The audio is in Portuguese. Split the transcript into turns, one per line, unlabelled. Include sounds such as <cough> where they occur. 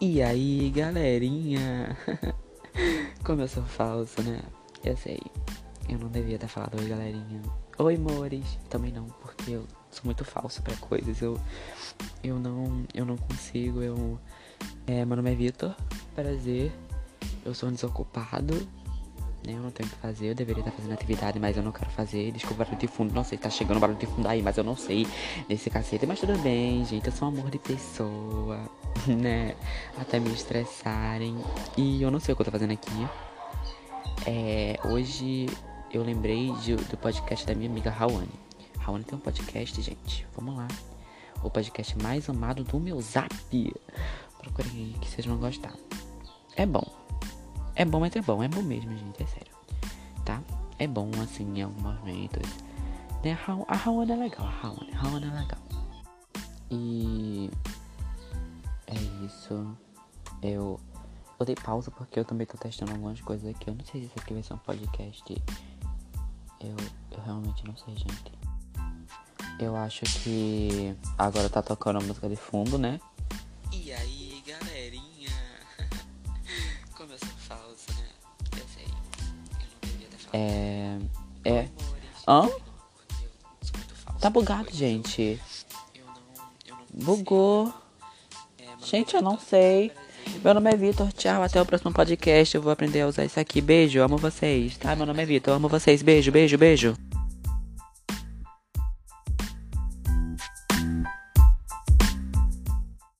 E aí, galerinha? <laughs> Como eu sou falso, né? Eu sei. Eu não devia ter falado oi, galerinha. Oi, mores. Também não, porque eu sou muito falso para coisas. Eu eu não eu não consigo. Eu é, meu nome é Vitor. Prazer. Eu sou um desocupado. Né? Eu não tenho o que fazer. Eu deveria estar fazendo atividade, mas eu não quero fazer. Desculpa o barulho de fundo. Não sei, tá chegando barulho de fundo aí, mas eu não sei nesse cacete. Mas tudo bem, gente. Eu sou um amor de pessoa. <laughs> né? Até me estressarem. E eu não sei o que eu tô fazendo aqui. É, hoje eu lembrei de, do podcast da minha amiga Rawane. Rawane tem um podcast, gente. Vamos lá. O podcast mais amado do meu zap. Procurem aí que vocês vão gostar. É bom. É bom, mas é bom. É bom mesmo, gente. É sério. Tá? É bom, assim, em alguns momentos. Né? A Rawane é legal. A Rawane, a Rawane é legal. E é isso. Eu, eu dei pausa porque eu também tô testando algumas coisas aqui. Eu não sei se isso aqui vai ser um podcast. Eu, eu realmente não sei, gente. Eu acho que agora tá tocando a música de fundo, né? É. É. Hã? Tá bugado, gente. Bugou. Gente, eu não sei. Meu nome é Vitor, tchau, até o próximo podcast. Eu vou aprender a usar isso aqui. Beijo, amo vocês, tá? Meu nome é Vitor, amo vocês. Beijo, beijo, beijo.